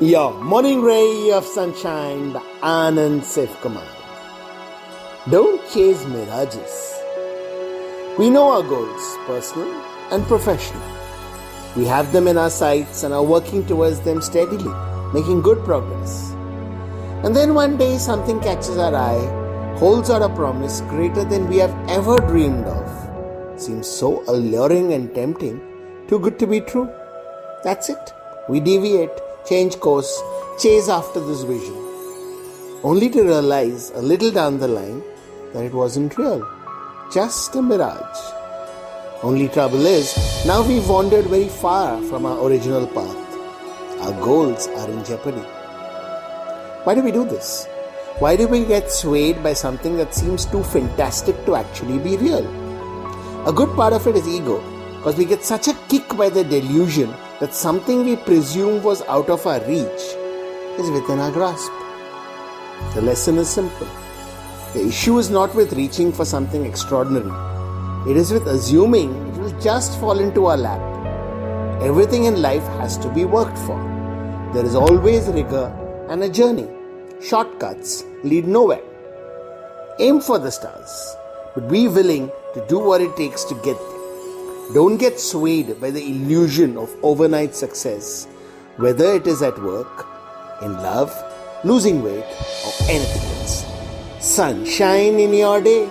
Your morning ray of sunshine by Anand Sivkumar. Don't chase mirages. We know our goals, personal and professional. We have them in our sights and are working towards them steadily, making good progress. And then one day something catches our eye, holds out a promise greater than we have ever dreamed of. Seems so alluring and tempting, too good to be true. That's it. We deviate change course, chase after this vision, only to realize a little down the line that it wasn't real, just a mirage. Only trouble is, now we've wandered very far from our original path. Our goals are in jeopardy. Why do we do this? Why do we get swayed by something that seems too fantastic to actually be real? A good part of it is ego, because we get such a kick by the delusion that something we presume was out of our reach is within our grasp. The lesson is simple. The issue is not with reaching for something extraordinary, it is with assuming it will just fall into our lap. Everything in life has to be worked for. There is always rigor and a journey. Shortcuts lead nowhere. Aim for the stars, but be willing to do what it takes to get there. Don't get swayed by the illusion of overnight success, whether it is at work, in love, losing weight, or anything else. Sunshine in your day.